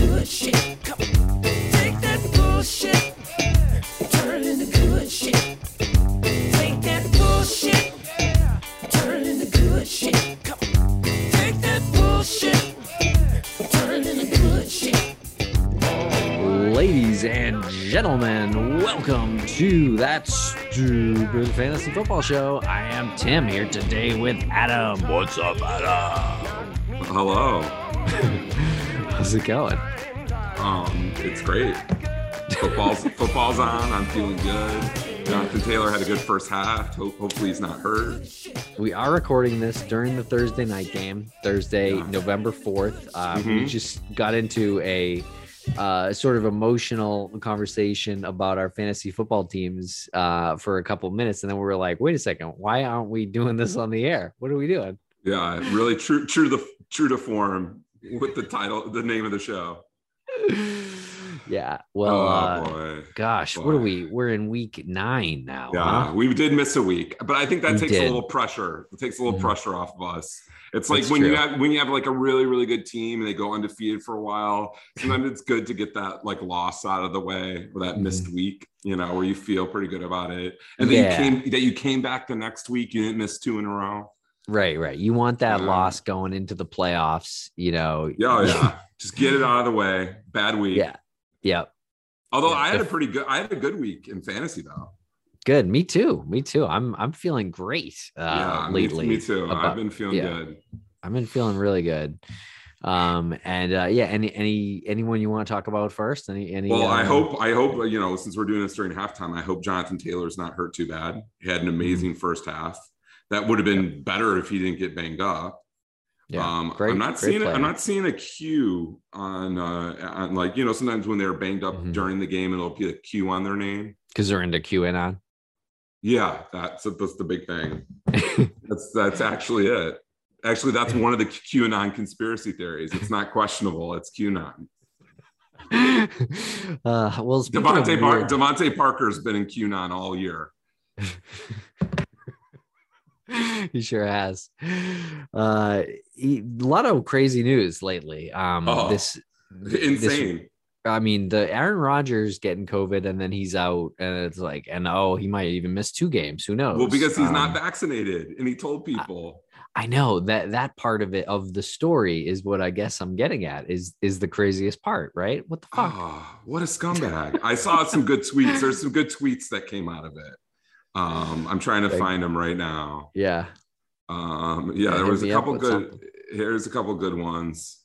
Turn into good shit. Come. Take that bullshit. Turn into good shit. Take that bullshit. Turn into good shit. Come. Take that bullshit. Turn into good shit. Ladies and gentlemen, welcome to that stupid fantasy football show. I am Tim here today with Adam. What's up, Adam? Hello. How's it going? Um, it's great. Football's football's on. I'm feeling good. Jonathan Taylor had a good first half. Ho- hopefully he's not hurt. We are recording this during the Thursday night game, Thursday, Yeah. November 4th. Uh, We Mhm. just got into a uh, sort of emotional conversation about our fantasy football teams uh, for a couple minutes. And then we were like, wait a second, why aren't we doing this on the air? What are we doing? Yeah, really true true to the true to form with the title, the name of the show. yeah. Well, oh uh, boy. gosh, what are we? We're in week nine now. Yeah, huh? we did miss a week, but I think that We takes did. a little pressure. It takes a little Mhm. pressure off of us. It's like That's when you have when you have like a really really good team and they go undefeated for a while. Sometimes it's good to get that like loss out of the way or that missed week, you know, where you feel pretty good about it, and then Yeah. you came that you came back the next week. You didn't miss two in a row. Right, right. You want that Yeah. loss going into the playoffs, you know. Yeah, oh, yeah. Just get it out of the way. Bad week. Yeah. Yep. Although Yeah, I had a pretty good, I had a good week in fantasy though. Good. Me too. Me too. I'm I'm feeling great uh yeah, me- lately. Me, too. about- I've been feeling yeah. good. I've been feeling really good. Um and uh yeah, any any anyone you want to talk about first? Any any Well, I um, hope, I hope, you know, since we're doing this during halftime, I hope Jonathan Taylor's not hurt too bad. He had an Mm-hmm. amazing first half. That would have been better if he didn't get banged up. yeah, um, great, I'm not seeing. I'm not seeing a cue on, uh, on like, you know, sometimes when they're banged up Mhm. during the game, it'll be a cue on their name. because they're into QAnon. Yeah, that's that's the big thing. That's that's actually it. Actually, that's one of the QAnon conspiracy theories. It's not questionable. It's QAnon. uh well DeVante, Par- DeVante Parker's been in QAnon all year. he sure has. Uh, he- a lot of crazy news lately. Um, Oh, this Insane. I mean, the Aaron Rodgers getting COVID and then he's out, and it's like, and oh, he might even miss two games. Who knows? well, because he's not Um, vaccinated, and he told people. I know that that part of it of the story is what I guess I'm getting at is is the craziest part, right? What the fuck? Oh, what a scumbag! I saw some good tweets. There's some good tweets that came out of it. Um, I'm trying to Like- find them right now. Yeah. Um, yeah, Yeah, there was a couple good. something. Here's a couple good ones.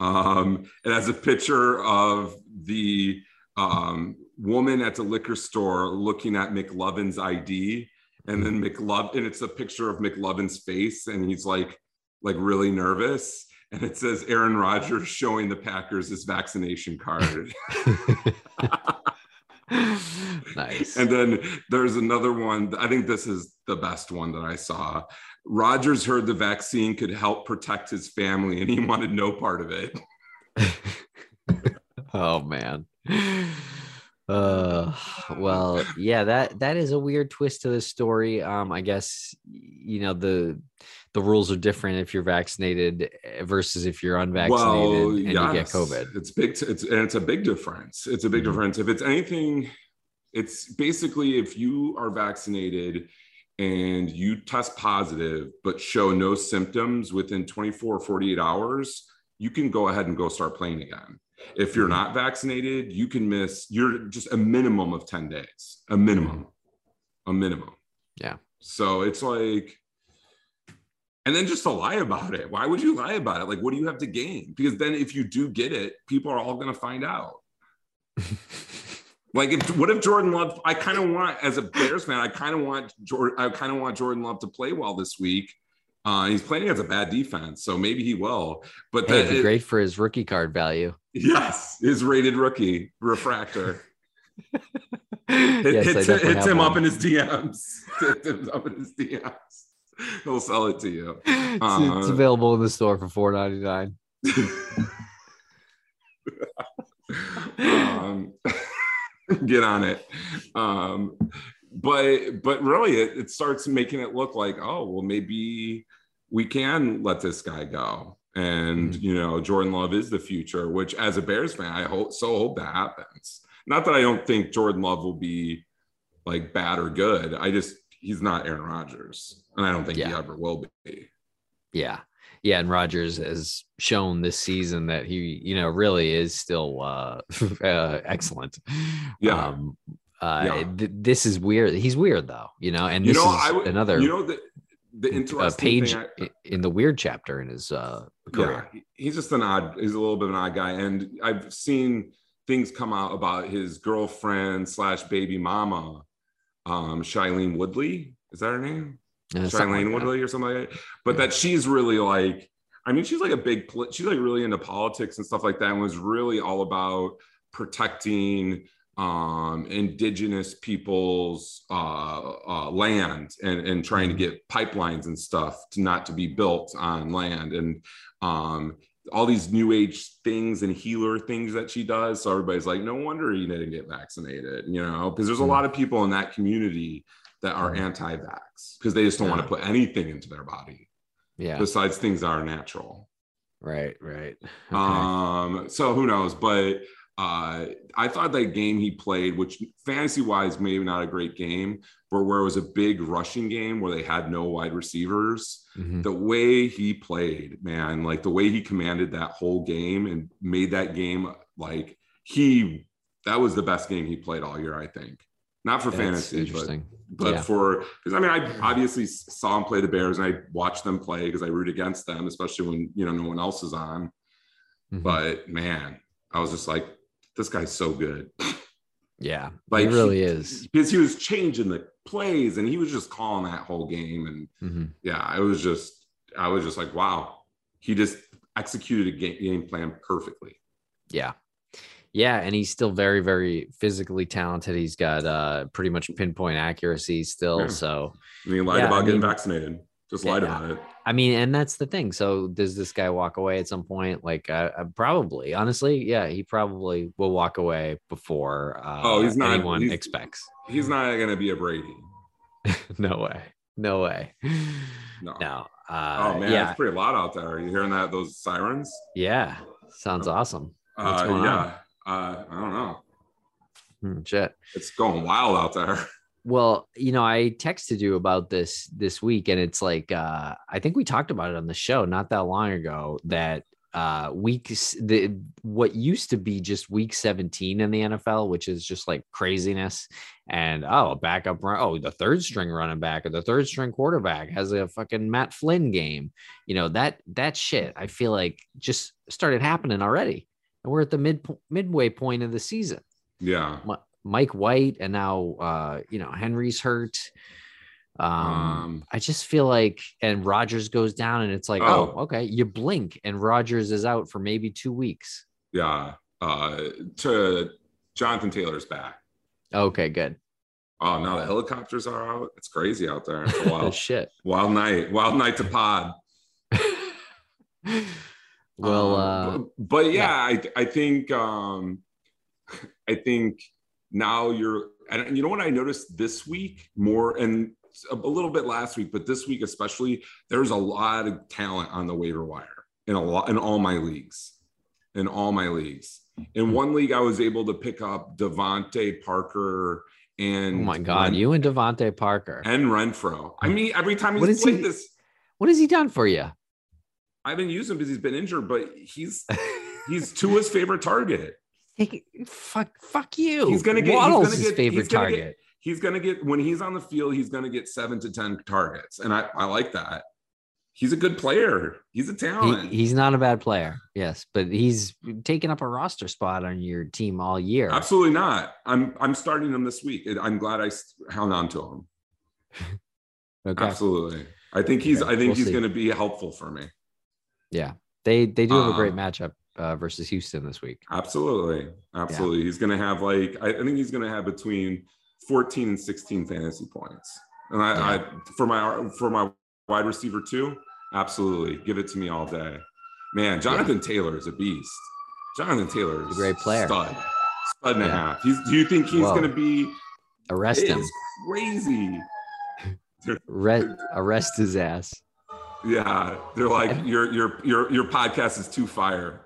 Um, it has a picture of the um, woman at the liquor store looking at McLovin's ID, and then McLov, and it's a picture of McLovin's face, and he's like, like really nervous, and it says Aaron Rodgers showing the Packers his vaccination card. nice. And then there's another one. I think this is the best one that I saw. Rodgers heard the vaccine could help protect his family and he wanted no part of it. oh man. Uh, well, yeah, that that is a weird twist to the story. Um, I guess you know the the rules are different if you're vaccinated eh, versus if you're unvaccinated and you get COVID. It's big. It's and it's a big difference. It's a big Mhm. difference. If it's anything, it's basically if you are vaccinated and you test positive but show no symptoms within 24 or 48 hours, you can go ahead and go start playing again. If you're not vaccinated, you can miss. You're just a minimum of 10 days. A minimum. A minimum. Yeah. So it's like. And then just to lie about it. Why would you lie about it? Like, what do you have to gain? Because then if you do get it, people are all going to find out. Like, if what if Jordan Love? I kind of want, as a Bears fan, I kind of want Jordan. I kind of want Jordan Love to play well this week. Uh, he's playing against a bad defense, so maybe he will. But Hey, be great for his rookie card value. yes, his rated rookie refractor. Hit, yes, hits, hits him up in his DMs. Hits him up in his DMs. He'll sell it to you. It's, it's Uh, available in the store for four ninety nine. um, get on it. Um, but but really, it, it starts making it look like, oh well, maybe we can let this guy go. And Mhm. you know, Jordan Love is the future. Which, as a Bears fan, I hope so hope that happens. Not that I don't think Jordan Love will be like bad or good. I just he's not Aaron Rodgers, and I don't think he ever will be. Yeah. Yeah. And Rodgers has shown this season that he, you know, really is still uh, uh excellent. Yeah. Um, uh, Yeah. th- this is weird. He's weird though, you know, and You this know, is I would another You know the the uh, interesting page thing I- in the weird chapter in his uh, career. Yeah, he's just an odd. He's a little bit of an odd guy, and I've seen things come out about his girlfriend slash baby mama, um, Shailene Woodley. Is that her name? Uh, like Shailene that. Woodley or something like that. But that she's really like. I mean, she's like a big. She's like really into politics and stuff like that, and was really all about protecting um indigenous people's uh, uh land and and trying to get pipelines and stuff to not to be built on land and um all these new age things and healer things that she does so everybody's like no wonder you didn't get vaccinated you know because there's a Mm. lot of people in that community that are Mm. anti-vax because they just don't want to put anything into their body Yeah. besides things that are natural Right. Right. Okay. um, so who knows? But uh, I thought that game he played, which fantasy wise, maybe not a great game, but where it was a big rushing game where they had no wide receivers. Mhm. The way he played, man, like the way he commanded that whole game and made that game like he that was the best game he played all year, I think. Not for That's fantasy, but interesting. but Yeah. for because I mean I obviously saw him play the Bears and I watched them play because I root against them, especially when you know no one else is on. Mhm. But man, I was just like, this guy's so good. yeah. Like he really is. because he was changing the plays and he was just calling that whole game. And Mhm. yeah, I was just I was just like, wow, he just executed a game, game plan perfectly. Yeah. Yeah, and he's still very, very physically talented. He's got uh pretty much pinpoint accuracy still. Yeah. So And he lied Yeah, about I getting mean- vaccinated. Just lied Yeah. about it. I mean, and that's the thing. So does this guy walk away at some point? Like, uh, uh, probably. Honestly, yeah, he probably will walk away before uh, Oh, he's not- anyone he's- expects. He's not gonna be a Brady. no way. No way. No. No. Uh, Oh man, yeah. it's pretty loud out there. Are you hearing that? Those sirens? Yeah. Sounds awesome. What's Uh, going on? yeah. Uh, I don't know. Hmm, shit. It's going wild out there. Well, you know, I texted you about this this week, and it's like uh, I think we talked about it on the show not that long ago. That uh, week s- the what used to be just week 17 in the NFL, which is just like craziness, and oh, a backup run, oh, the third string running back or the third string quarterback has a fucking Matt Flynn game. You know that that shit. I feel like just started happening already, and we're at the mid midway point of the season. Yeah. Mi- Mike White and now uh you know Henry's hurt. Um, Um, I just feel like and Rodgers goes down and it's like, Oh. oh, okay, you blink and Rodgers is out for maybe two weeks. yeah. Uh, to Jonathan Taylor's back. Okay, good. Oh, now the helicopters are out. It's crazy out there. It's a wild, shit. wild night. Wild night to pod. well, Um, uh but, but yeah, I I think um I think now you're, and you know what I noticed this week more, and a little bit last week, but this week especially, there's a lot of talent on the waiver wire in a lot in all my leagues, in all my leagues. In hmm. one league, I was able to pick up DeVante Parker and Oh my god, Ren- you and DeVante Parker. and Renfrow. I hmm. mean, every time What he's is he- this, What has he done for you? I haven't used him because he's been injured, but he's he's Tua's favorite target. Take- fuck, fuck you. He's gonna get- he's gonna his get- favorite he's gonna get- target. He's gonna get when he's on the field, he's gonna get seven to ten targets, and I I like that. He's a good player. He's a He, talent. he's not a bad player, yes, but he's taken up a roster spot on your team all year. Absolutely not. I'm I'm starting him this week. I'm glad I held on to him. Okay, Absolutely. I think he's Okay, I think we'll he's see. going to be helpful for me. yeah, they they do have a great Um, matchup uh, versus Houston this week. Absolutely. Absolutely. He's going to have like I, I think he's going to have between 14 and 16 fantasy points. And I, I for my for my wide receiver too, absolutely. Give it to me all day. Man, Jonathan Taylor is a beast. Jonathan Taylor is a great player. Stud. Stud and a half. He's do you think he's going to be Arrest him, crazy. Re- arrest his ass. Yeah, they're like your your your your podcast is too fire.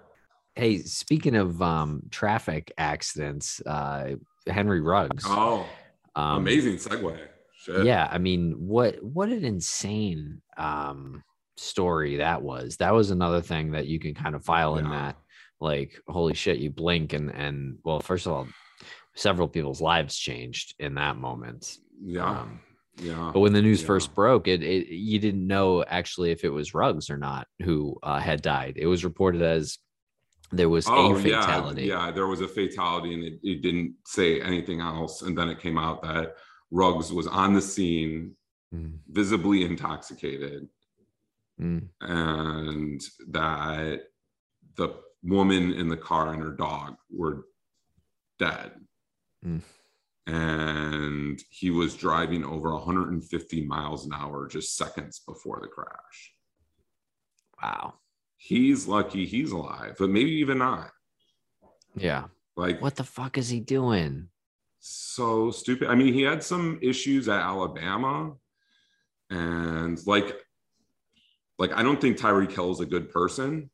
Hey, speaking of um, traffic accidents, uh, Henry Ruggs. Oh, um, amazing segue. Shit. Yeah, I mean, what what an insane um, story that was. That was another thing that you can kind of file in that. Like, holy shit, you blink and and well, first of all, several people's lives changed in that moment. Yeah. Um, yeah. But when the news Yeah. first broke, it, it you didn't know actually if it was Ruggs or not who uh, had died. It was reported as there was Oh a fatality. yeah, yeah. There was a fatality, and it, it didn't say anything else. And then it came out that Ruggs was on the scene, Mm, visibly intoxicated, mm. and that the woman in the car and her dog were dead. Mm. And he was driving over 150 miles an hour just seconds before the crash. Wow. He's lucky he's alive, but maybe even not. Yeah. Like What the fuck is he doing? so stupid. I mean, he had some issues at Alabama, and like, like I don't think Tyreek Hill is a good person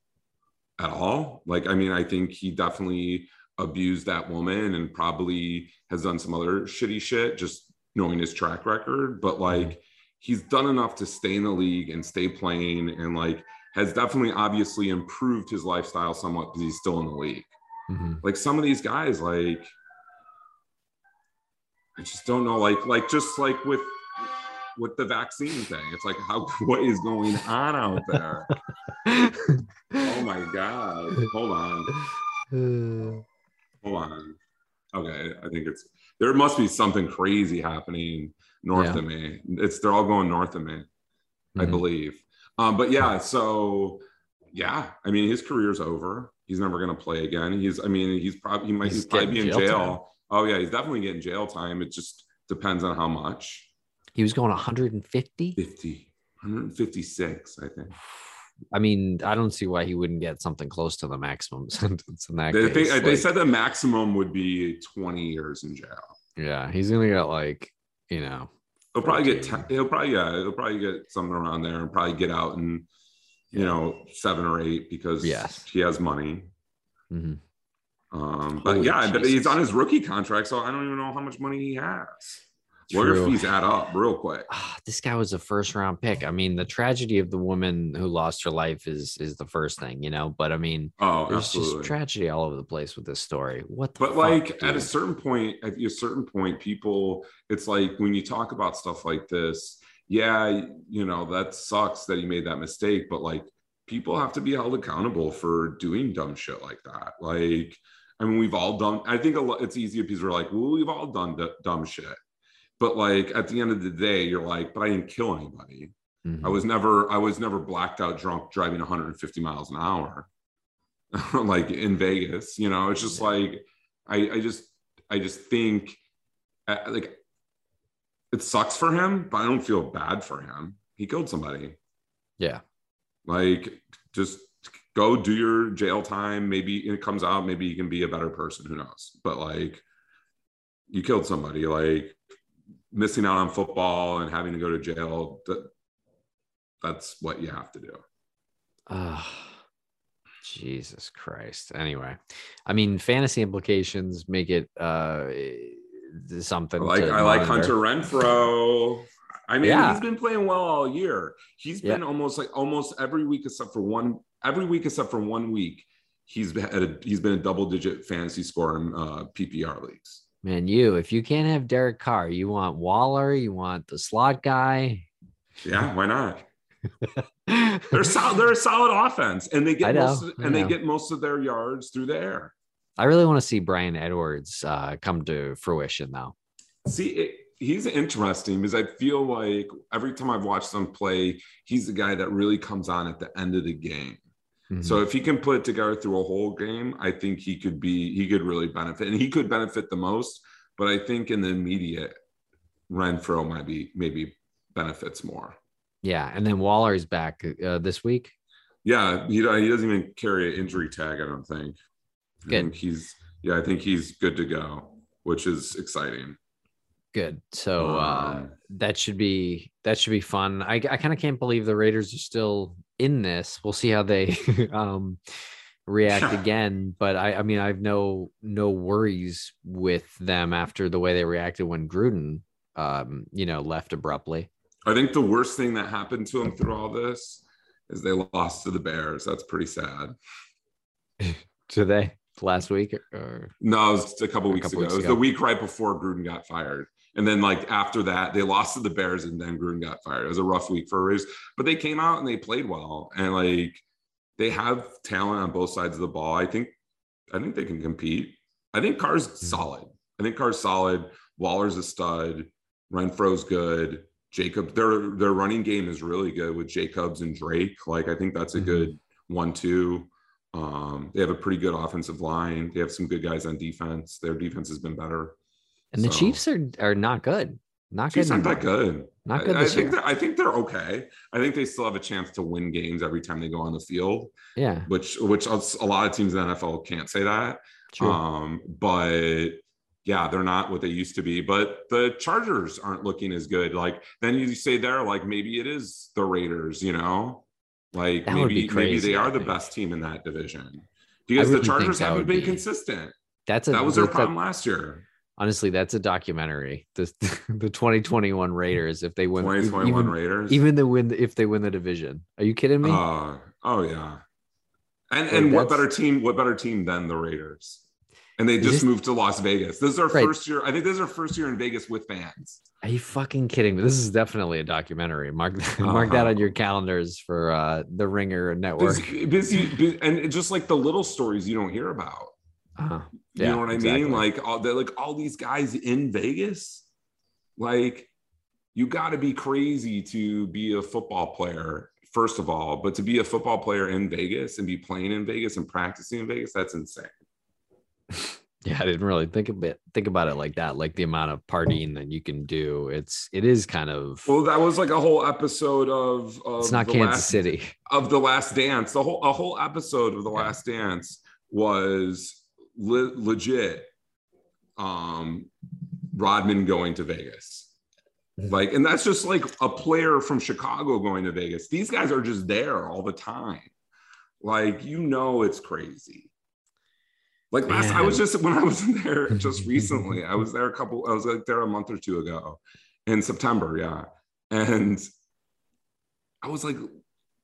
at all. Like, I mean, I think he definitely abused that woman and probably has done some other shitty shit, just knowing his track record. But like, mm-hmm. he's done enough to stay in the league and stay playing, and like has definitely obviously improved his lifestyle somewhat because he's still in the league Mhm. like some of these guys like i just don't know like like just like with with the vaccine thing it's like how what is going on out there oh my god hold on hold on okay i think it's there must be something crazy happening north Yeah. of me it's they're all going north of me I Mhm. believe. Um, but yeah, so yeah, I mean, his career's over. He's never going to play again. He's, I mean, he's probably he might He's he's probably be in jail. jail. Oh yeah, he's definitely getting jail time. It just depends on how much. He was going 150. 50, 156, I think. I mean, I don't see why he wouldn't get something close to the maximum sentence in that They, case. they Like, said the maximum would be 20 years in jail. yeah, he's gonna get like, you know, He'll probably get 14. 10, he'll probably yeah, he'll probably get something around there and probably get out in you know seven or eight because Yes. he has money. mhm. Um, but Holy yeah, but he's on his rookie contract, so I don't even know how much money he has. Lawyer True. fees add up real quick. Ah, this guy was a first round pick. I mean, the tragedy of the woman who lost her life is is the first thing, you know. But I mean, Oh, there's absolutely. just tragedy all over the place with this story. What? The but fuck, like at a certain point, at a certain point, people, it's like when you talk about stuff like this, yeah, you know, that sucks that he made that mistake, but like people have to be held accountable for doing dumb shit like that. Like, I mean, we've all done, I think a lot, it's easy because we're like, well, we've all done d- dumb shit. But like at the end of the day, you're like, but I didn't kill anybody. Mhm. I was never I was never blacked out drunk driving 150 miles an hour like in Vegas you know it's just like I I just I just think uh, like it sucks for him but I don't feel bad for him he killed somebody yeah, like just go do your jail time. Maybe it comes out. Maybe you can be a better person. Who knows? But like, you killed somebody. Like missing out on football and having to go to jail. That, that's what you have to do. Oh, Jesus Christ. Anyway, I mean, fantasy implications make it uh something. I like to I like. Hunter Renfrow. I mean, Yeah. he's been playing well all year. he's been almost like almost every week except for one. Every week except for one week, he's been a, he's been a double digit fantasy score in uh, PPR leagues. Man, you if you can't have Derek Carr, you want Waller, you want the slot guy. Yeah, why not? They're solid. They're a solid offense, and they get know, most of, and they get most of their yards through the air. I really want to see Bryan Edwards uh, come to fruition, though. See, it, he's interesting because I feel like every time I've watched him play, he's the guy that really comes on at the end of the game. Mm-hmm. So if he can put it together through a whole game, I think he could be he could really benefit, and he could benefit the most. But I think in the immediate, Renfrow might be maybe benefits more. yeah, and then Waller's back uh, this week. Yeah, he, he doesn't even carry an injury tag. I don't think. I Good. think he's yeah. I think he's good to go, which is exciting. Good. So uh, Um, that should be that should be fun. I I kind of can't believe the Raiders are still in this. We'll see how they um react again. But I I mean I've no no worries with them after the way they reacted when Gruden um you know left abruptly. I think the worst thing that happened to them through all this is they lost to the Bears. That's pretty sad. Today, last week, or No, it was a couple A weeks couple ago. weeks it was ago. the week right before Gruden got fired. And then, like after that, they lost to the Bears, and then Gruden got fired. It was a rough week for Raiders, but they came out and they played well, and like they have talent on both sides of the ball. I think, I think they can compete. I think Carr's Hmm. solid. I think Carr's solid. Waller's a stud. Renfrow's good. Jacob, their their running game is really good with Jacobs and Drake. Like I think that's a Mhm. good one-two. Um, they have a pretty good offensive line. They have some good guys on defense. Their defense has been better. And the So- Chiefs are are not good. Not good. Chiefs aren't that good. Not good I, I think they're, I think they're okay. I think they still have a chance to win games every time they go on the field, Yeah. which which a lot of teams in the NFL can't say that. True. Um, but yeah, they're not what they used to be. But the Chargers aren't looking as good. Like then you say there, like maybe it is the Raiders, you know, like That would be maybe maybe they are the best team in that division because really the Chargers haven't been be- consistent. that's a That was their problem last year. Honestly, that's a documentary. The the 2021 Raiders, if they win, 2021 even, Raiders. even the win, if they win the division. Are you kidding me? Uh, oh yeah. And Like, and what better team? What better team than the Raiders? And they just this- moved to Las Vegas. This is our Right. first year. I think this is our first year in Vegas with fans. Are you fucking kidding me? This is definitely a documentary. Mark mark that Uh-huh. on your calendars for uh the Ringer network. Busy, busy, bu- and just like the little stories you don't hear about. Uh-huh. You Yeah, know what I exactly. mean? Like all they're like all these guys in Vegas. Like you got to be crazy to be a football player, first of all, but to be a football player in Vegas and be playing in Vegas and practicing in Vegas, that's insane. Yeah, I didn't really think of it think about it like that. Like the amount of partying that you can do. It's it is kind of Well, that was like a whole episode of, of it's not the Kansas last, City. of the Last Dance. The whole a whole episode of the. Last Dance was le- legit. Um, Rodman going to Vegas, Mhm. like, and that's just like a player from Chicago going to Vegas. These guys are just there all the time. Like, you know, it's crazy. Like last, I was just when I was there just recently. I was there a couple. I was like there a month or two ago in September. Yeah, and I was like,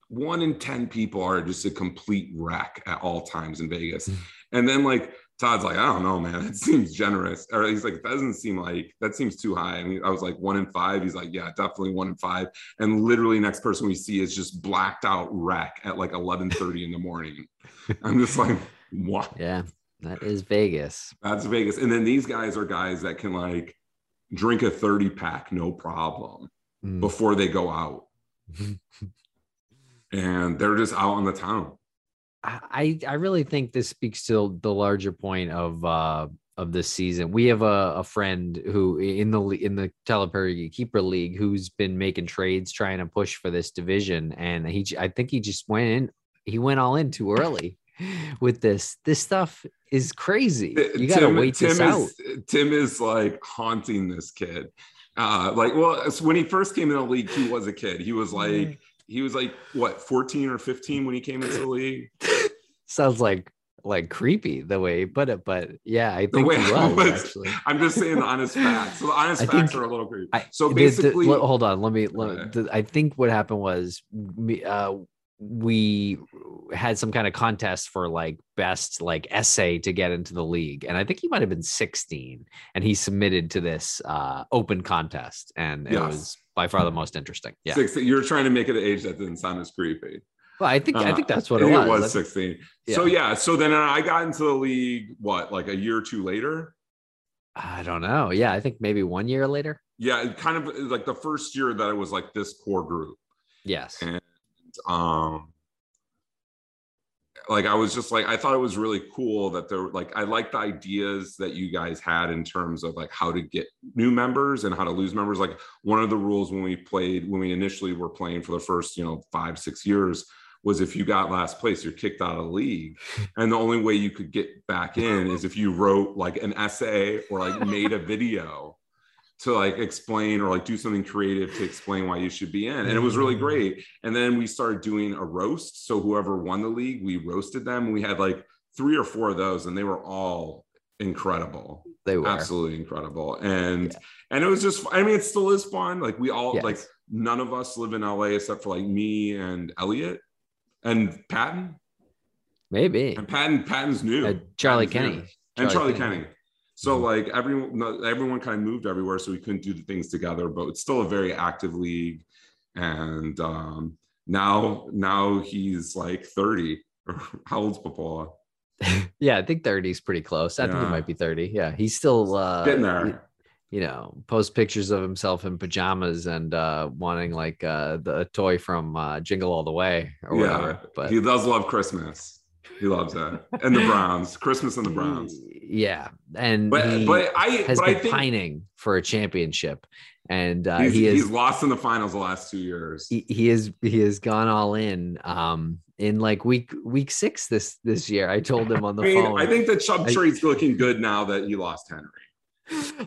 one in 10 people are just a complete wreck at all times in Vegas. And then like Todd's like, I don't know, man, that seems generous. Or he's like, that doesn't seem like that seems too high. And I was like, one in five. He's like, yeah, definitely one in five. And literally next person we see is just blacked out wreck at like 11:30 in the morning. I'm just like, what? Yeah, that is Vegas. That's Vegas. And then these guys are guys that can like drink a 30 pack, no problem, Mm. before they go out. And they're just out on the town. I I really think this speaks to the larger point of uh of this season. We have a, a friend who in the in the Teleperry Keeper League who's been making trades trying to push for this division, and he I think he just went in he went all in too early with this. This stuff is crazy. You gotta Tim- wait Tim this out. is, Tim is like haunting this kid. Uh, like, well, when he first came in the league, he was a kid. He was Mm. like, he was like what, 14 or 15 when he came into the league. Sounds like like creepy the way he put it, but yeah, I The think way he was, was- actually. I'm just saying the honest facts. So the honest I facts think- are a little creepy. I, so the- the- basically, hold on. Let me. Let, Okay. the, I think what happened was me. Uh, we had some kind of contest for like best like essay to get into the league, and I think he might have been 16, and he submitted to this uh, open contest, and it Yes. was by far the most interesting. Yeah. six, you're trying to make it an age that didn't sound as creepy. Well, I think I Uh, think that's what it was. It was That's- 16. So yeah, so then I got into the league, what, like a year or two later? I don't know. Yeah, I think maybe one year later. Yeah, kind of like the first year that it was like this core group. Yes. And um like I was just like I thought it was really cool that there like I liked the ideas that you guys had in terms of like how to get new members and how to lose members. Like one of the rules when we played when we initially were playing for the first, you know, five, six years was if you got last place, you're kicked out of the league. And the only way you could get back in is if you wrote like an essay or like made a video to like explain or like do something creative to explain why you should be in. And it was really mm-hmm. great. And then we started doing a roast. So whoever won the league, we roasted them. We had like three or four of those, and they were all incredible. They were. Absolutely incredible. And and it was just I mean, it still is fun. Like we all Yes. like none of us live in LA except for like me and Elliot and Patton. Maybe. And Patton Patton's new. Uh, Charlie Patton's new. Kenny. And Charlie Charlie Kenny. Kenny. So like everyone everyone kind of moved everywhere, so we couldn't do the things together, but it's still a very active league. And um now now he's like 30. How old's Papola? Yeah, I think 30 is pretty close. I think Yeah. he might be 30. Yeah, he's still uh Getting there. You know, post pictures of himself in pajamas and uh wanting like uh the toy from uh Jingle All the Way or whatever. But he does love Christmas. He loves that And the Browns. Christmas and the Browns. Yeah, and But he but I has but I been think pining for a championship, and uh, he's, he is he's lost in the finals the last two years. he, he is he has gone all in um in like week week six this this year i told him on the I mean, phone I think that Chubb I- trade's looking good now that he lost Henry.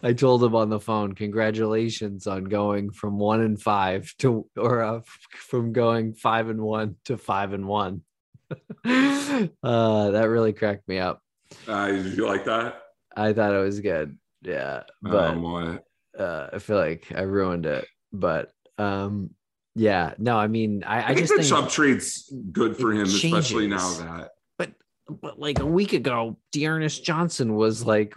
I told him on the phone congratulations on going from one and five to or uh, from going five and one to five and one uh that really cracked me up Uh, did you like that? i thought it was good yeah but what? uh i feel like i ruined it but um yeah no i mean i, I, I think just think Chubb trade's good for him, especially now that but but like a week ago, D'Ernest Johnson was like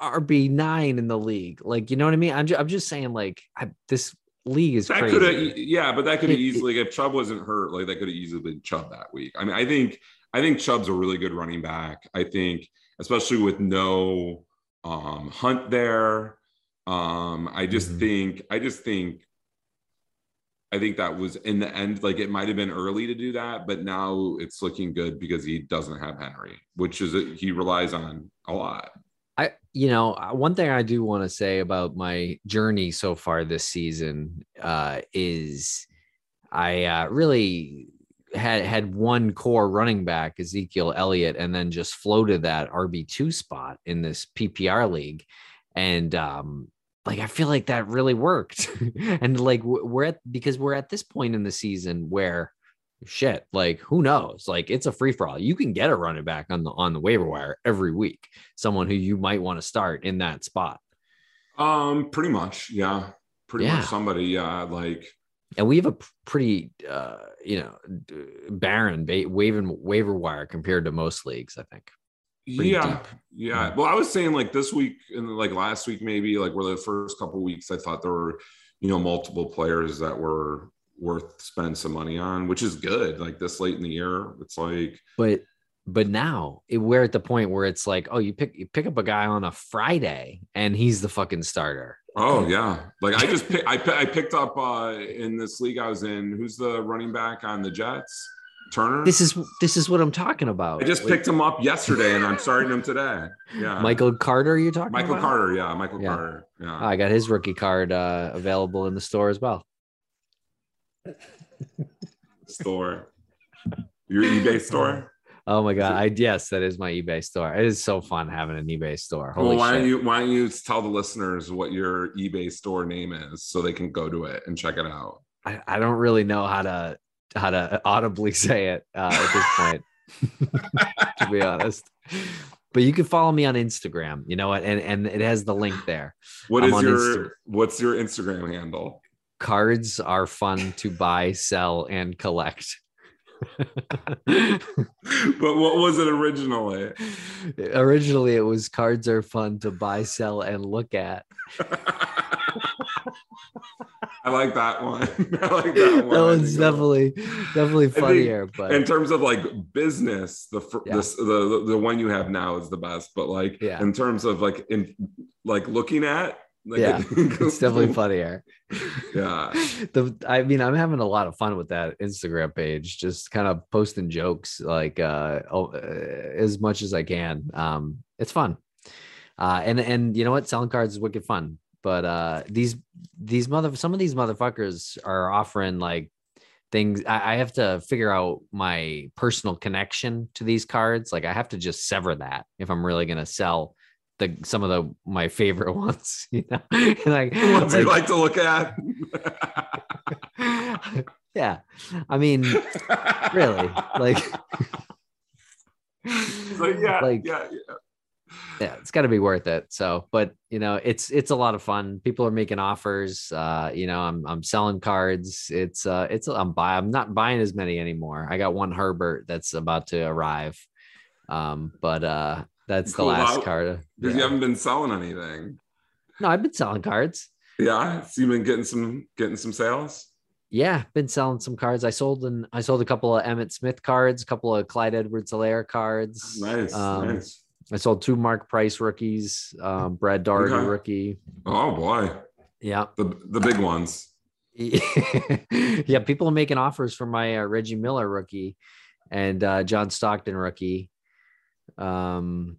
RB nine in the league. Like, you know what I mean? I'm just, I'm just saying, like, I, this league is that crazy. could have, yeah, but that could have easily, if Chubb wasn't hurt, like that could have easily been Chubb that week. I mean, I think, I think Chubb's a really good running back. I think, especially with no um, Hunt there. Um, I just Mhm. think, I just think, I think that was in the end, like it might have been early to do that, but now it's looking good because he doesn't have Henry, which is a, he relies on a lot. I, you know, uh, one thing I do want to say about my journey so far this season uh, is I uh, really had had one core running back, Ezekiel Elliott, and then just floated that RB two spot in this PPR league, and um, like I feel like that really worked, and like we're at because we're at this point in the season where shit like who knows like it's a free for all you can get a running back on the on the waiver wire every week someone who you might want to start in that spot Um, pretty much, yeah, pretty Yeah. much somebody, yeah, like and we have a pretty uh you know barren ba- waiver waiver wire compared to most leagues i think Pretty yeah, deep. yeah. Well, I was saying like this week and like last week, maybe like were the first couple weeks, I thought there were, you know, multiple players that were worth spending some money on, which is good. Like this late in the year, it's like but but now it, we're at the point where it's like oh you pick you pick up a guy on a friday and he's the fucking starter Oh yeah, like I just pick, I I picked up uh in this league I was in. Who's the running back on the Jets? Turner. this is this is what i'm talking about I just Like, picked him up yesterday, and I'm starting him today. Yeah, michael carter you're talking Michael about? Carter. Yeah, Michael Yeah. Carter. Yeah. I got his rookie card uh available in the store as well store. Your eBay store. Oh my god! I yes, that is my eBay store. It is so fun having an eBay store. Holy well, why shit. don't you why don't you tell the listeners what your eBay store name is so they can go to it and check it out? I, I don't really know how to how to audibly say it uh, at this point, to be honest. But you can follow me on Instagram. You know what? And and it has the link there. What is your Insta- what's your Instagram handle? Cards are fun to buy, sell, and collect. But what was it originally? Originally, it was cards are fun to buy, sell, and look at. I like that one. I like that That one. I one's definitely definitely funnier. But in terms of like business, the fir- Yeah. this, the, the the one you have now is the best. But like Yeah. in terms of like in like looking at, like, Yeah, it's definitely funnier. Yeah, the I mean, I'm having a lot of fun with that Instagram page, just kind of posting jokes like uh, oh, uh as much as I can. Um, it's fun. Uh, and and you know what, selling cards is wicked fun. But uh, these these mother some of these motherfuckers are offering like things. I, I have to figure out my personal connection to these cards. Like I have to just sever that if I'm really gonna sell the some of the my favorite ones. You know, like the ones you like- like to look at. yeah i mean really like yeah, Like- yeah, yeah. yeah it's got to be worth it so but you know it's it's a lot of fun people are making offers uh you know i'm i'm selling cards it's uh it's i'm buy i'm not buying as many anymore i got one herbert that's about to arrive um but uh that's Cool the last out. card Because Yeah. you haven't been selling anything. no i've been selling cards Yeah, so you've been getting some getting some sales. Yeah, been selling some cards. I sold and I sold a couple of Emmitt Smith cards, a couple of Clyde Edwards-Helaire cards. Nice, Um, nice. I sold two Mark Price rookies, um, Brad Daugherty Okay. rookie. Oh boy, Yeah. the the big ones. yeah. People are making offers for my uh, Reggie Miller rookie and uh, John Stockton rookie. Um,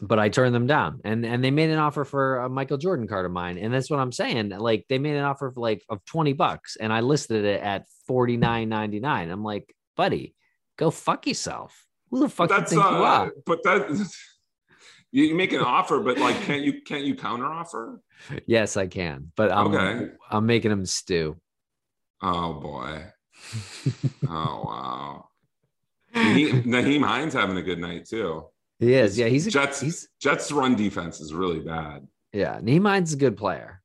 but I turned them down and, and they made an offer for a Michael Jordan card of mine. And that's what I'm saying. Like they made an offer for like of 20 bucks and I listed it at 49.99. I'm like, buddy, go fuck yourself. Who the fuck But you that's think you uh, are? but that you you make an offer, but like can't you can't you counter offer? Yes, I can, but I'm Okay. I'm making them stew. Oh boy. Oh wow. Nyheim, Nyheim Hines having a good night too. He is, yeah. He's a, Jets. he's Jets run defense is really bad. yeah. Nehemiah's a good player.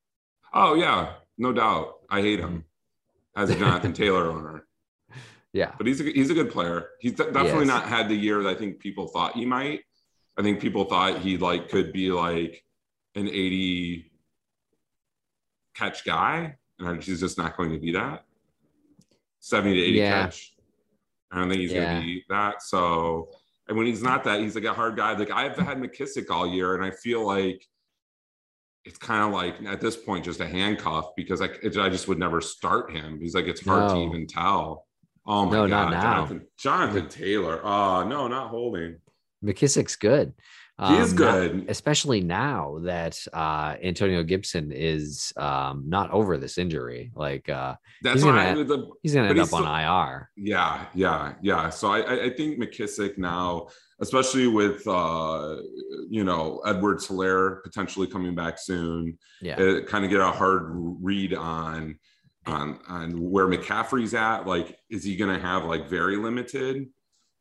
Oh yeah, no doubt. I hate him as a Jonathan Taylor owner, Yeah, but he's a, he's a good player. He's definitely Yes. not had the year that I think people thought he might. I think people thought he like could be like an 80 catch guy, and he's just not going to be that. 70 to 80 Yeah. catch. I don't think he's Yeah. going to be that. So, and when he's not that, he's like a hard guy. Like I've had McKissic all year, and I feel like it's kind of like at this point just a handcuff because I, it, I just would never start him. He's like it's hard to even tell. Oh my No, god, not now. Jonathan, Jonathan Taylor. Oh no, not holding. McKissic's good. He Um, now- good. especially now that uh, Antonio Gibson is um, not over this injury. Like uh, That's he's gonna- I, the, he's gonna end up he's on IR. Yeah, yeah, yeah. So I, I- think McKissic now, especially with uh, you know Edwards-Helaire potentially coming back soon, Yeah, it kind of get a hard read on on on where McCaffrey's at. Like, is he going to have like very limited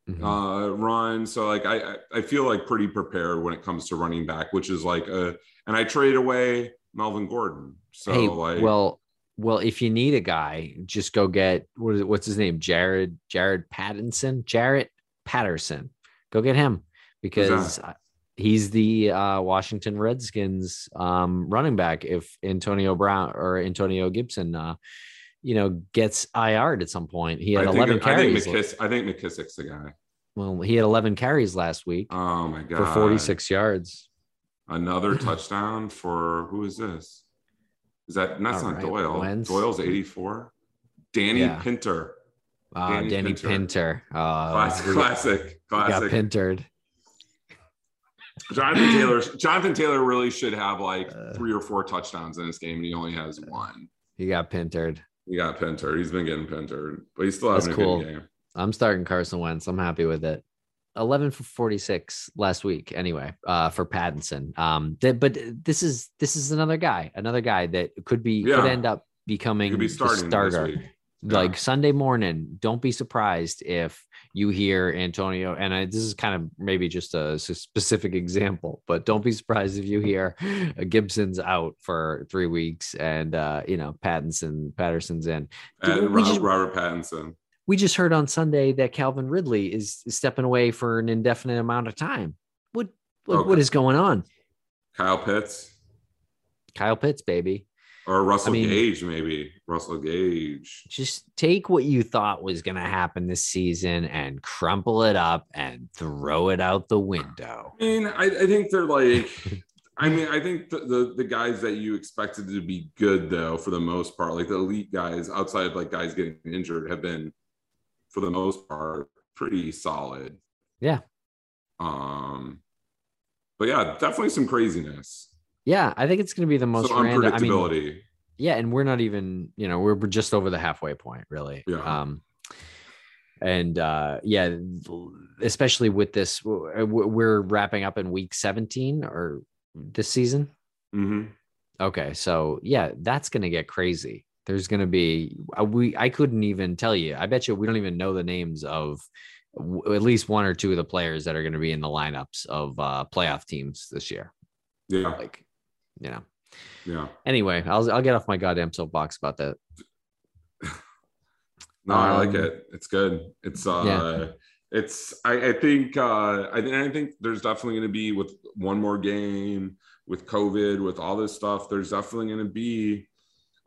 Mhm. uh, run? So like I I- feel like pretty prepared when it comes to running back, which is like a and I trade away Melvin Gordon. So hey, like well, well, if you need a guy, just go get what is it, what's his name? Jared Jared Pattinson, Jaret Patterson. Go get him because uh, he's the uh, Washington Redskins um, running back. If Antonio Brown or Antonio Gibson, uh, you know, gets IR'd at some point, he had I 11 think, I think carries. McKiss, I think McKissic's the guy. well, he had 11 carries last week Oh my god. for 46 yards. Another touchdown for who is this? Is that that's All not right, Doyle? Wentz. Doyle's 84. Danny Yeah. Pinter. Uh, Danny Danny Pinter. Pinter. Uh, Classic, classic, got, got pintered. Jonathan Taylor. Jonathan Taylor really should have like Uh. three or four touchdowns in this game, and he only has one. He got pintered. He got pintered. He's been getting pintered, but he's still That's having a cool. good game. I'm starting Carson Wentz. I'm happy with it. 11 for 46 last week anyway uh for Pattinson. Um th- but this is this is another guy, another guy that could be could end up becoming be the starting starter. Yeah. Like Sunday morning, don't be surprised if you hear Antonio and I, this is kind of maybe just a specific example, but don't be surprised if you hear uh, Gibson's out for 3 weeks and uh you know Pattinson Patterson's in. And we Robert, just- Robert Pattinson. we just heard on Sunday that Calvin Ridley is, is stepping away for an indefinite amount of time. What what, Okay. what is going on? Kyle Pitts Kyle Pitts, baby. Or Russell mean- Gage, maybe Russell Gage. Just take what you thought was going to happen this season and crumple it up and throw it out the window. I mean, I, I think they're like. I mean, I think the, the the guys that you expected to be good though, for the most part, like the elite guys outside of like guys getting injured, have been, for the most part, pretty solid. Yeah. Um, but yeah, definitely some craziness, Yeah, I think it's going to be the most some random. I mean, yeah, and we're not even, you know, we're, we're just over the halfway point, really. Yeah. Um, and uh, yeah, especially with this, we're wrapping up in week 17 or this season. hmm Okay, so yeah, that's gonna get crazy. There's gonna be uh, we. I couldn't even tell you. I bet you we don't even know the names of w- at least one or two of the players that are gonna be in the lineups of uh, playoff teams this year. Yeah, Like, you know. yeah. Anyway, I'll I'll get off my goddamn soapbox about that. No, I like Um, it. It's good. It's uh Yeah. it's I, I think uh I, think I think there's definitely gonna be with one more game, with COVID, with all this stuff, there's definitely gonna be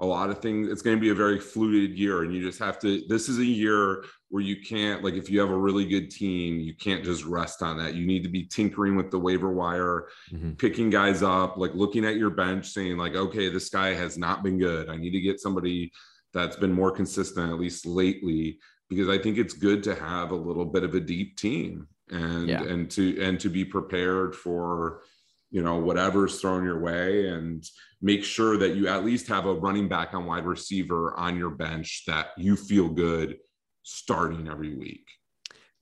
a lot of things. It's gonna be a very fluid year, and you just have to this is a year where you can't like if you have a really good team, you can't just rest on that. You need to be tinkering with the waiver wire, Mhm. picking guys up, like looking at your bench, saying, like, okay, this guy has not been good. I need to get somebody that's been more consistent, at least lately, because I think it's good to have a little bit of a deep team and Yeah. and to and to be prepared for you know whatever's thrown your way and make sure that you at least have a running back on wide receiver on your bench that you feel good starting every week.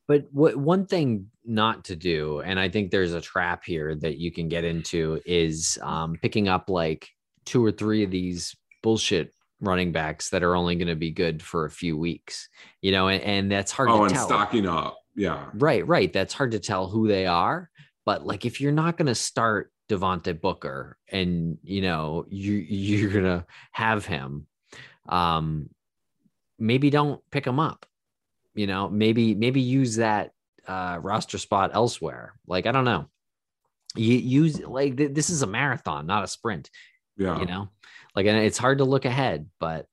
But what one thing not to do, and I think there's a trap here that you can get into, is um, picking up like two or three of these bullshit running backs that are only going to be good for a few weeks, you know, and, and that's hard Oh, to and tell. stocking up. Yeah. Right, right. That's hard to tell who they are. But like if you're not going to start Devontae Booker and you know you you're to have him um maybe don't pick him up. You know, maybe maybe use that uh roster spot elsewhere. Like I don't know. You use like th- this is a marathon, not a sprint Yeah. you know like and it's hard to look ahead but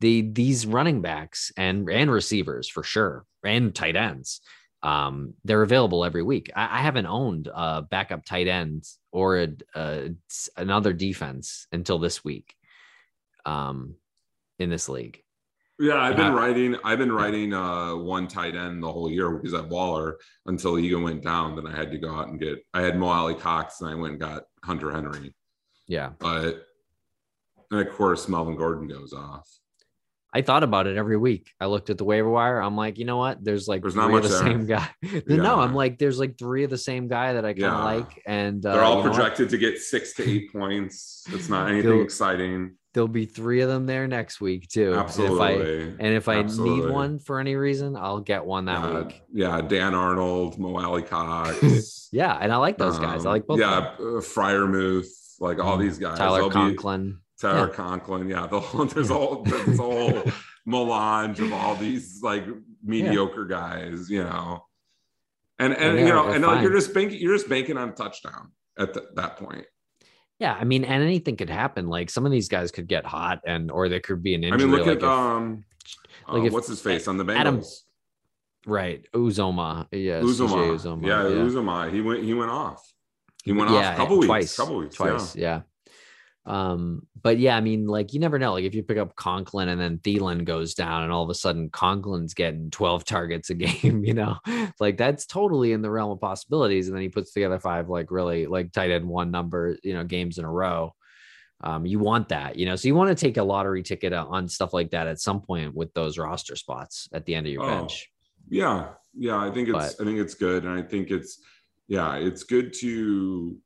the these running backs and and receivers for sure and tight ends um they're available every week i, I haven't owned a backup tight end or a, a, another defense until this week um in this league Yeah, I've been Uh, writing. I've been writing uh, one tight end the whole year because I Waller until Ego went down. Then I had to go out and get. I had Mo Alie-Cox, and I went and got Hunter Henry. yeah But and of course, Melvin Gordon goes off. I thought about it every week. I looked at the waiver wire. I'm like, you know what? There's like There's three of the there. same guy. Yeah. No, I'm like, there's like three of the same guy that I kind of Yeah. like, and uh, They're all you know what? projected to get six to eight points. It's not anything They'll- exciting. There'll be three of them there next week too. And if I Absolutely. and if I Absolutely. need one for any reason, I'll get one that yeah, week. yeah, Dan Arnold, Mo Alie-Cox. Yeah, and I like those guys. I um, like both. Yeah, uh, Freiermuth, like all Mhm. these guys. Tyler They'll be- Tyler Yeah. Conklin. Yeah, the whole, there's a whole there's a whole melange of all these like mediocre guys, you know. And and Yeah, you know, and like you're just banking you're just banking on a touchdown at th- that point. Yeah, I mean, and anything could happen. Like some of these guys could get hot, and or there could be an injury. I mean, look like at if- um like uh, if- what's his face on the Bengals? Adam- right, Uzomah. Yes, Uzomah. CJ Uzomah. Yeah, Uzomah. He went he went off. He went off a couple weeks. twice, couple weeks. twice. Yeah. Um, but yeah, I mean, like you never know. Like if you pick up Conklin and then Thielen goes down, and all of a sudden Conklin's getting 12 targets a game, you know, like that's totally in the realm of possibilities. And then he puts together five like really like tight end one number, you know, games in a row. Um, you want that, you know, so you want to take a lottery ticket on stuff like that at some point with those roster spots at the end of your Oh, bench. Yeah, yeah. I think it's But- I think it's good, and I think it's yeah, it's good to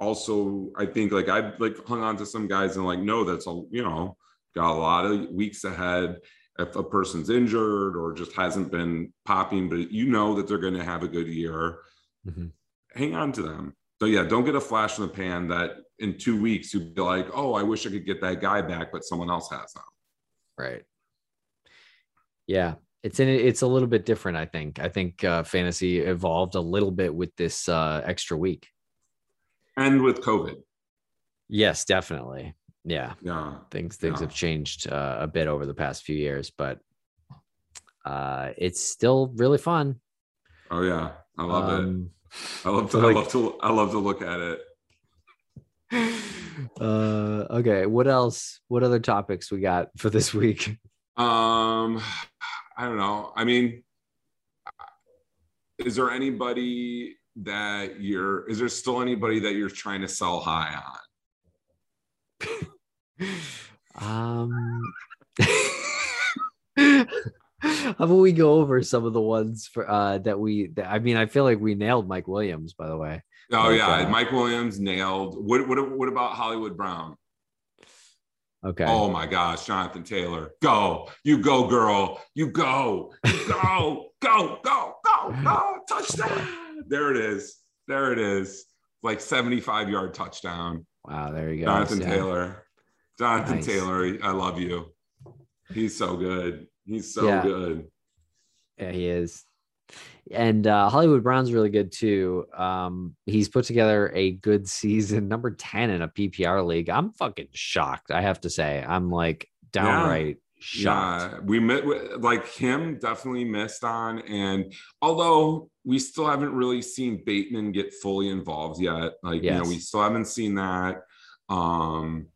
also. I think like I've like hung on to some guys and like no, that's a you know got a lot of weeks ahead. If a person's injured or just hasn't been popping, but you know that they're going to have a good year, Mhm. hang on to them. So yeah, don't get a flash in the pan that in two weeks you'd be like, oh, I wish I could get that guy back, but someone else has them Right. Yeah, it's in it's a little bit different. I think. I think uh, fantasy evolved a little bit with this uh, extra week. And with COVID, Yes, definitely. Yeah, yeah, things things Yeah. have changed uh, a bit over the past few years, but uh, it's still really fun. oh yeah, I love it. Um, I love to, like- I love to, I love to look at it. uh, okay, what else? What other topics we got for this week? Um, I don't know. I mean, is there anybody that you're? Is there still anybody that you're trying to sell high on? Um, how about we go over some of the ones for uh that we? That, I mean, I feel like we nailed Mike Williams. By the way, Oh Like, yeah, uh, Mike Williams nailed. What what what about Hollywood Brown? okay. Oh my gosh, Jonathan Taylor, go! You go, girl! You go! You go! go! Go! Go! Go! Touchdown! There it is. There it is. Like seventy-five yard touchdown. Wow, there you go. Jonathan Yeah. Taylor. Jonathan Nice. Taylor, I love you. He's so good. He's so Yeah. good. Yeah, he is. And uh, Hollywood Brown's really good too. Um, he's put together a good season, number 10 in a PPR league. I'm fucking shocked. I have to say, I'm like downright shocked. Yeah, we met with like him definitely missed on. And although we still haven't really seen Bateman get fully involved yet, like you know, we still haven't seen that. Um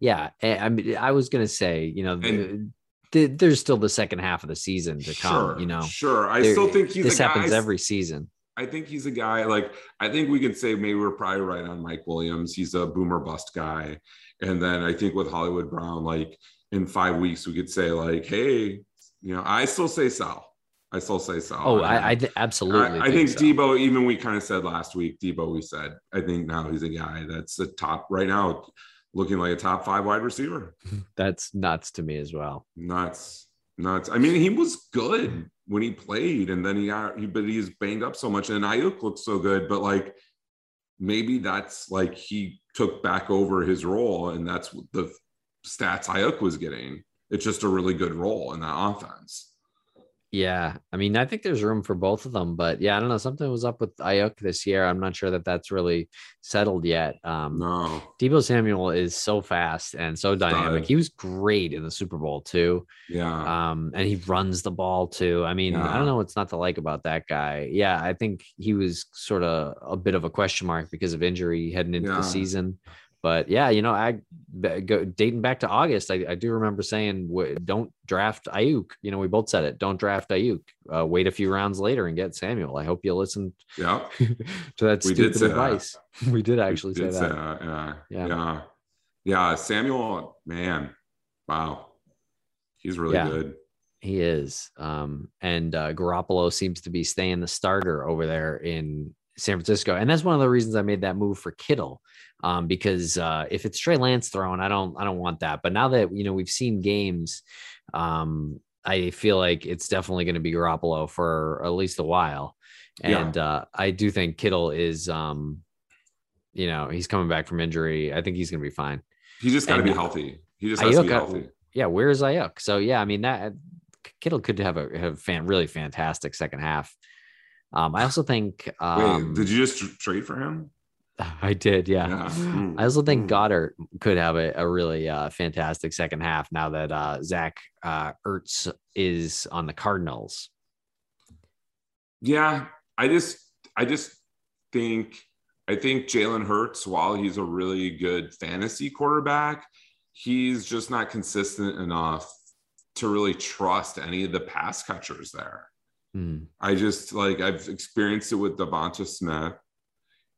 Yeah. I mean, I was going to say, you know, And- the, the, there's still the second half of the season to come, sure, you know. sure. I There- still think he's this a guy, happens every season. I think he's a guy like I think we could say maybe we're probably right on Mike Williams. He's a boomer bust guy. And then I think with Hollywood Brown, like in five weeks, we could say, like, hey, you know, I still say Sal. I still say Sal. Oh, I, I th- absolutely. I, I think so. Deebo, even we kind of said last week, Deebo, we said, I think now he's a guy that's a top right now, looking like a top five wide receiver. That's nuts to me as well. Nuts, nuts. I mean, he was good when he played, and then he got, he, but he's banged up so much. And Aiyuk looks so good, but like maybe that's like he took back over his role, and that's the stats Aiyuk was getting. It's just a really good role in that offense. Yeah, I mean, I think there's room for both of them, but yeah, I don't know. Something was up with Aiyuk this year. I'm not sure that that's really settled yet. Um, No, Deebo Samuel is so fast and so dynamic. He was great in the Super Bowl too. yeah, Um, and he runs the ball too. I mean, I don't know what's not to like about that guy. Yeah, I think he was sort of a bit of a question mark because of injury heading into Yeah. the season. But yeah, you know, I go dating back to August. I, I do remember saying, "Don't draft Aiyuk." You know, we both said it. Don't draft Aiyuk. Uh, wait a few rounds later and get Samuel. I hope you listen yeah. to that We did stupid say that. advice. We did actually We did say that. Yeah, Yeah. yeah, yeah. Samuel, man, wow, he's really Yeah. good. He is. Um, and uh, Garoppolo seems to be staying the starter over there in San Francisco. And that's one of the reasons I made that move for Kittle. Um, because uh, if it's Trey Lance throwing, I don't I don't want that. But now that you know we've seen games, um, I feel like it's definitely going to be Garoppolo for at least a while. Yeah. And uh, I do think Kittle is um, you know, he's coming back from injury. I think he's gonna be fine. He just got to be healthy. He just has to be uh, healthy. yeah, where is Aiyuk? So yeah, I mean that Kittle could have a have fan really fantastic second half. Um, I also think um, Wait, did you just trade for him? I did, yeah. Yeah. Mm, I also think mm. Goedert could have a, a really uh, fantastic second half now that uh, Zach uh, Ertz is on the Cardinals. Yeah, I just, I just think, I think Jalen Hurts, while he's a really good fantasy quarterback, he's just not consistent enough to really trust any of the pass catchers there. Hmm. I just like I've experienced it with Devonta Smith,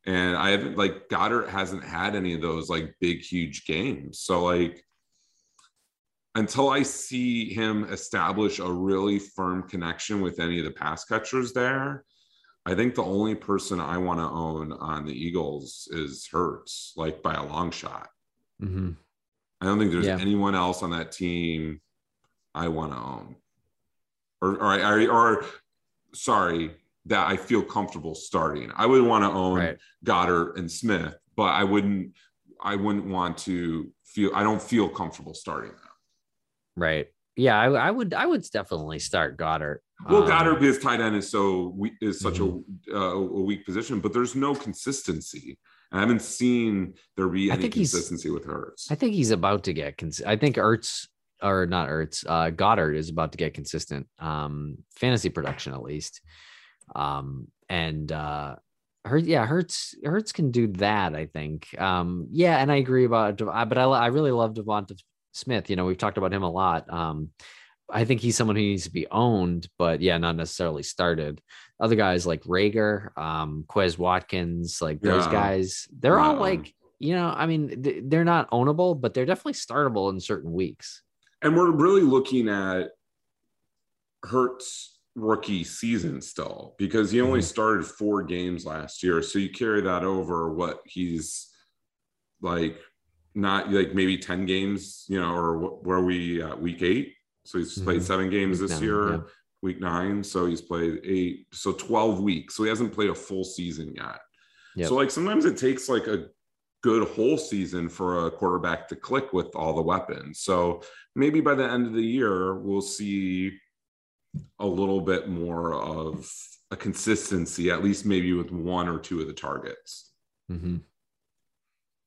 and I haven't like Goedert hasn't had any of those like big huge games. So like, until I see him establish a really firm connection with any of the pass catchers there, I think the only person I want to own on the Eagles is Hurts, like by a long shot. Mhm. I don't think there's Yeah. anyone else on that team I want to own, or or, or sorry that I feel comfortable starting. I would want to own Right. Goedert and Smith, but I wouldn't. I wouldn't want to feel. I don't feel comfortable starting them. Right. Yeah, I, I would I would definitely start Goedert. Well, Um, Goedert because tight end is so we is such Mm-hmm. a uh, a weak position, but there's no consistency. I haven't seen there be I any consistency with Hurts. I think he's about to get. Cons- I think Ertz or not Ertz, uh, Goedert is about to get consistent um, fantasy production at least. Um, and uh, Hurts, yeah, Hurts, Hurts can do that. I think. Um, yeah, and I agree about. But I, I really love Devonta Smith. You know, we've talked about him a lot. Um, I think he's someone who needs to be owned, but yeah, not necessarily started. Other guys like Reagor, um, Quez Watkins, like those Yeah. guys, they're all like, you know, I mean, th- they're not ownable, but they're definitely startable in certain weeks. And we're really looking at Hurts rookie season still because he only Mhm. started four games last year. So you carry that over what he's like, not like maybe 10 games, you know, or wh- where we at week eight. So he's played Mhm. seven games Week this nine, year, yeah. week nine. So he's played eight, so 12 weeks. So he hasn't played a full season yet. Yep. So like sometimes it takes like a good whole season for a quarterback to click with all the weapons. So maybe by the end of the year, we'll see a little bit more of a consistency, at least maybe with one or two of the targets. Mhm.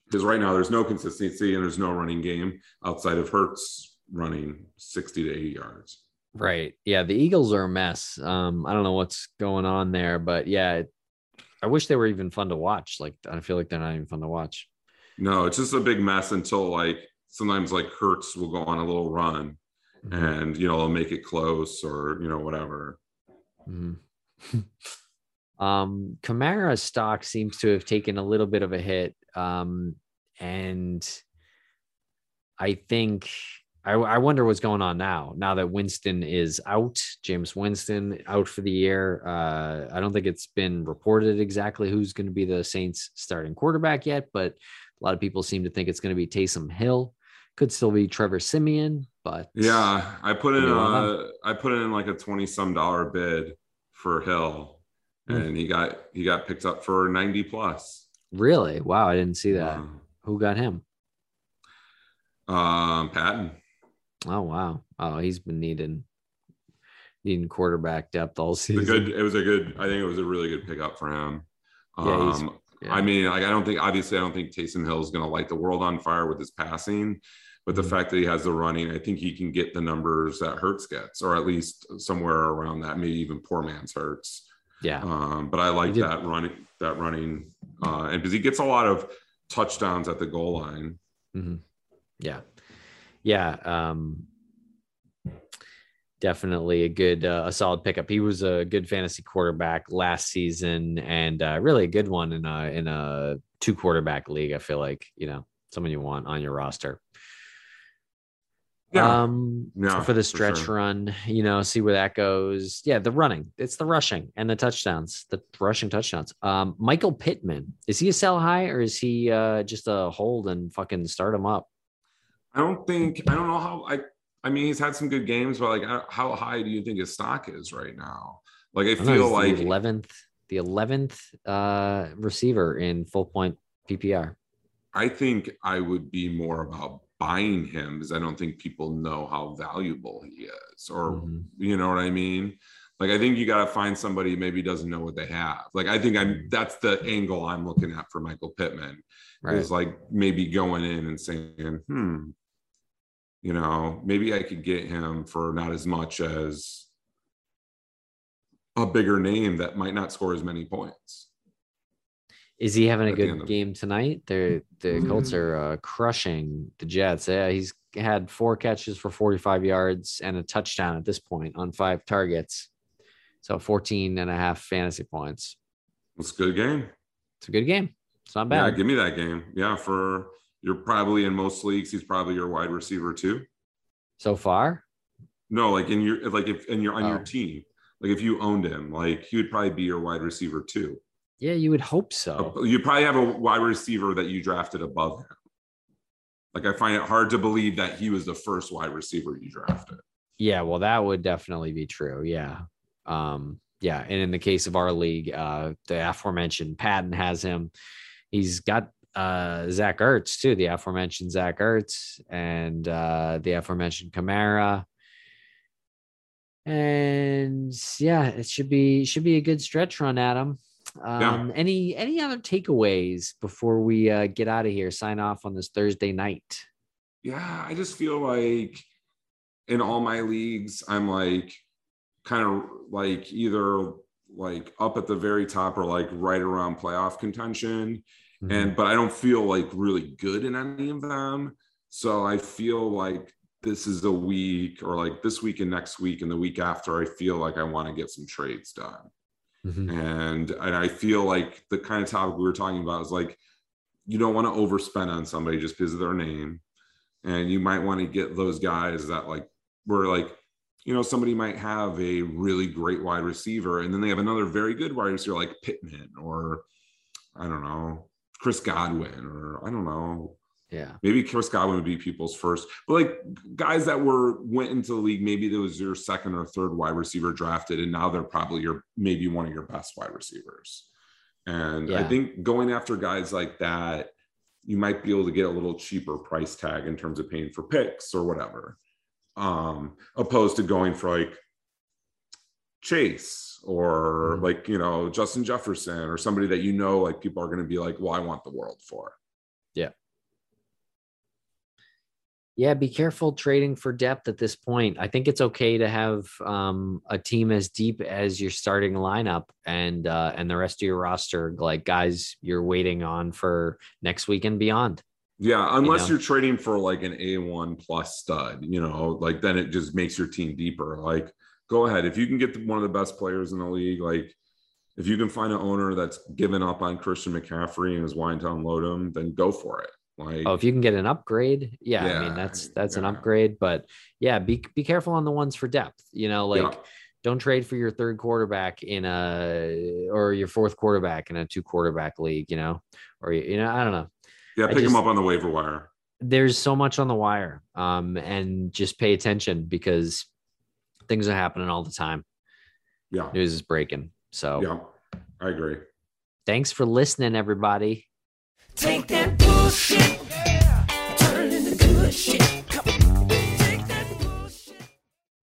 Because right now there's no consistency and there's no running game outside of Hurts running 60 to 80 yards. Right. Yeah. The Eagles are a mess. Um, I don't know what's going on there, but yeah, it- I wish they were even fun to watch. Like, I feel like they're not even fun to watch. No, it's just a big mess until like sometimes like Hurts will go on a little run Mhm. and you know they'll make it close or you know whatever. Mhm. um, Kamara stock seems to have taken a little bit of a hit. Um, and I think I, I wonder what's going on now. Now that Winston is out, Jameis Winston out for the year. Uh, I don't think it's been reported exactly who's going to be the Saints starting quarterback yet, but a lot of people seem to think it's going to be Taysom Hill. Could still be Trevor Siemian, but Yeah, I put in a I put in like a 20 some dollar bid for Hill Hmm. and he got he got picked up for 90 plus. really, wow, I didn't see that. Who got him? Um Patton. Oh wow. Oh, he's been needing needing quarterback depth all It was season. a good it was a good I think it was a really good pickup for him. Yeah, Um Yeah. I mean, like I don't think obviously I don't think Taysom Hill is going to light the world on fire with his passing, but the Mhm. fact that he has the running, I think he can get the numbers that Hurts gets, or at least somewhere around that, maybe even poor man's Hurts. yeah. Um, but I like that running that running, uh, and because he gets a lot of touchdowns at the goal line. Mhm. Yeah. Yeah. Um definitely a good uh, a solid pickup. He was a good fantasy quarterback last season and uh, really a good one in a in a two quarterback league. I feel like, you know, someone you want on your roster. Yeah, um Yeah, for the for stretch sure. run you know see where that goes yeah the running it's the rushing and the touchdowns the rushing touchdowns um michael pittman is he a sell high or is he uh just a hold and fucking start him up I don't think I don't know how I. I mean, he's had some good games, but like, how high do you think his stock is right now? Like, I I don't know, feel like the 11th the 11th uh receiver in full point ppr I think I would be more about buying him because I don't think people know how valuable he is, or Mhm. you know what I mean. Like, I think you got to find somebody maybe doesn't know what they have. Like, I think I'm that's the angle I'm looking at for Michael Pittman. right is like maybe going in and saying, hmm, you know, maybe I could get him for not as much as a bigger name that might not score as many points. is he having a at the good of- game tonight they're the colts are uh, crushing the jets yeah he's had four catches for 45 yards and a touchdown at this point on five targets so 14 and a half fantasy points It's a good game. it's a good game it's not bad. Yeah, bad give me that game. Yeah, for you're probably in most leagues, he's probably your wide receiver too. so far. No, like in your like if and you're on your Oh. team, like if you owned him, like he would probably be your wide receiver too. Yeah, you would hope so. You probably have a wide receiver that you drafted above him. Like I find it hard to believe that he was the first wide receiver you drafted. Yeah, well, that would definitely be true. Yeah. Um, yeah. And in the case of our league, uh, the aforementioned Patton has him. He's got uh Zach Ertz too, the aforementioned Zach Ertz and uh the aforementioned Kamara. And yeah, it should be should be a good stretch run, Adam. Um, any any other takeaways before we uh, get out of here? Sign off on this Thursday night. Yeah, I just feel like in all my leagues, I'm like kind of like either like up at the very top or like right around playoff contention. And but I don't feel like really good in any of them. So I feel like this is a week or like this week and next week and the week after, I feel like I want to get some trades done. Mhm. And and I feel like the kind of topic we were talking about is like you don't want to overspend on somebody just because of their name. And you might want to get those guys that like were like, you know, somebody might have a really great wide receiver, and then they have another very good wide receiver like Pittman or I don't know, Chris Godwin, or I don't know, Yeah. maybe Chris Godwin would be people's first, but like guys that were went into the league, maybe there was your second or third wide receiver drafted, and now they're probably your maybe one of your best wide receivers. And I think going after guys like that, you might be able to get a little cheaper price tag in terms of paying for picks or whatever, um, opposed to going for like Chase or Mhm. like you know Justin Jefferson or somebody that you know like people are going to be like, well, I want the world for. Yeah, Yeah, be careful trading for depth at this point. I think it's okay to have um, a team as deep as your starting lineup and uh, and the rest of your roster, like guys you're waiting on for next week and beyond. Yeah, unless know? you are trading for like an A1 plus stud, you know, like then it just makes your team deeper. Like, go ahead. If you can get the, one of the best players in the league, like if you can find an owner that's given up on Christian McCaffrey and is wanting to unload him, then go for it. Like, Oh, if you can get an upgrade, yeah, I mean that's that's an upgrade. But yeah, be be careful on the ones for depth. You know, like Yeah. don't trade for your third quarterback in a or your fourth quarterback in a two quarterback league. You know, or you know, I don't know. yeah, pick him just- up on the waiver wire. there's so much on the wire um and just pay attention because things are happening all the time. Yeah, news is breaking so. Yeah, I agree. thanks for listening everybody. Take that bullshit,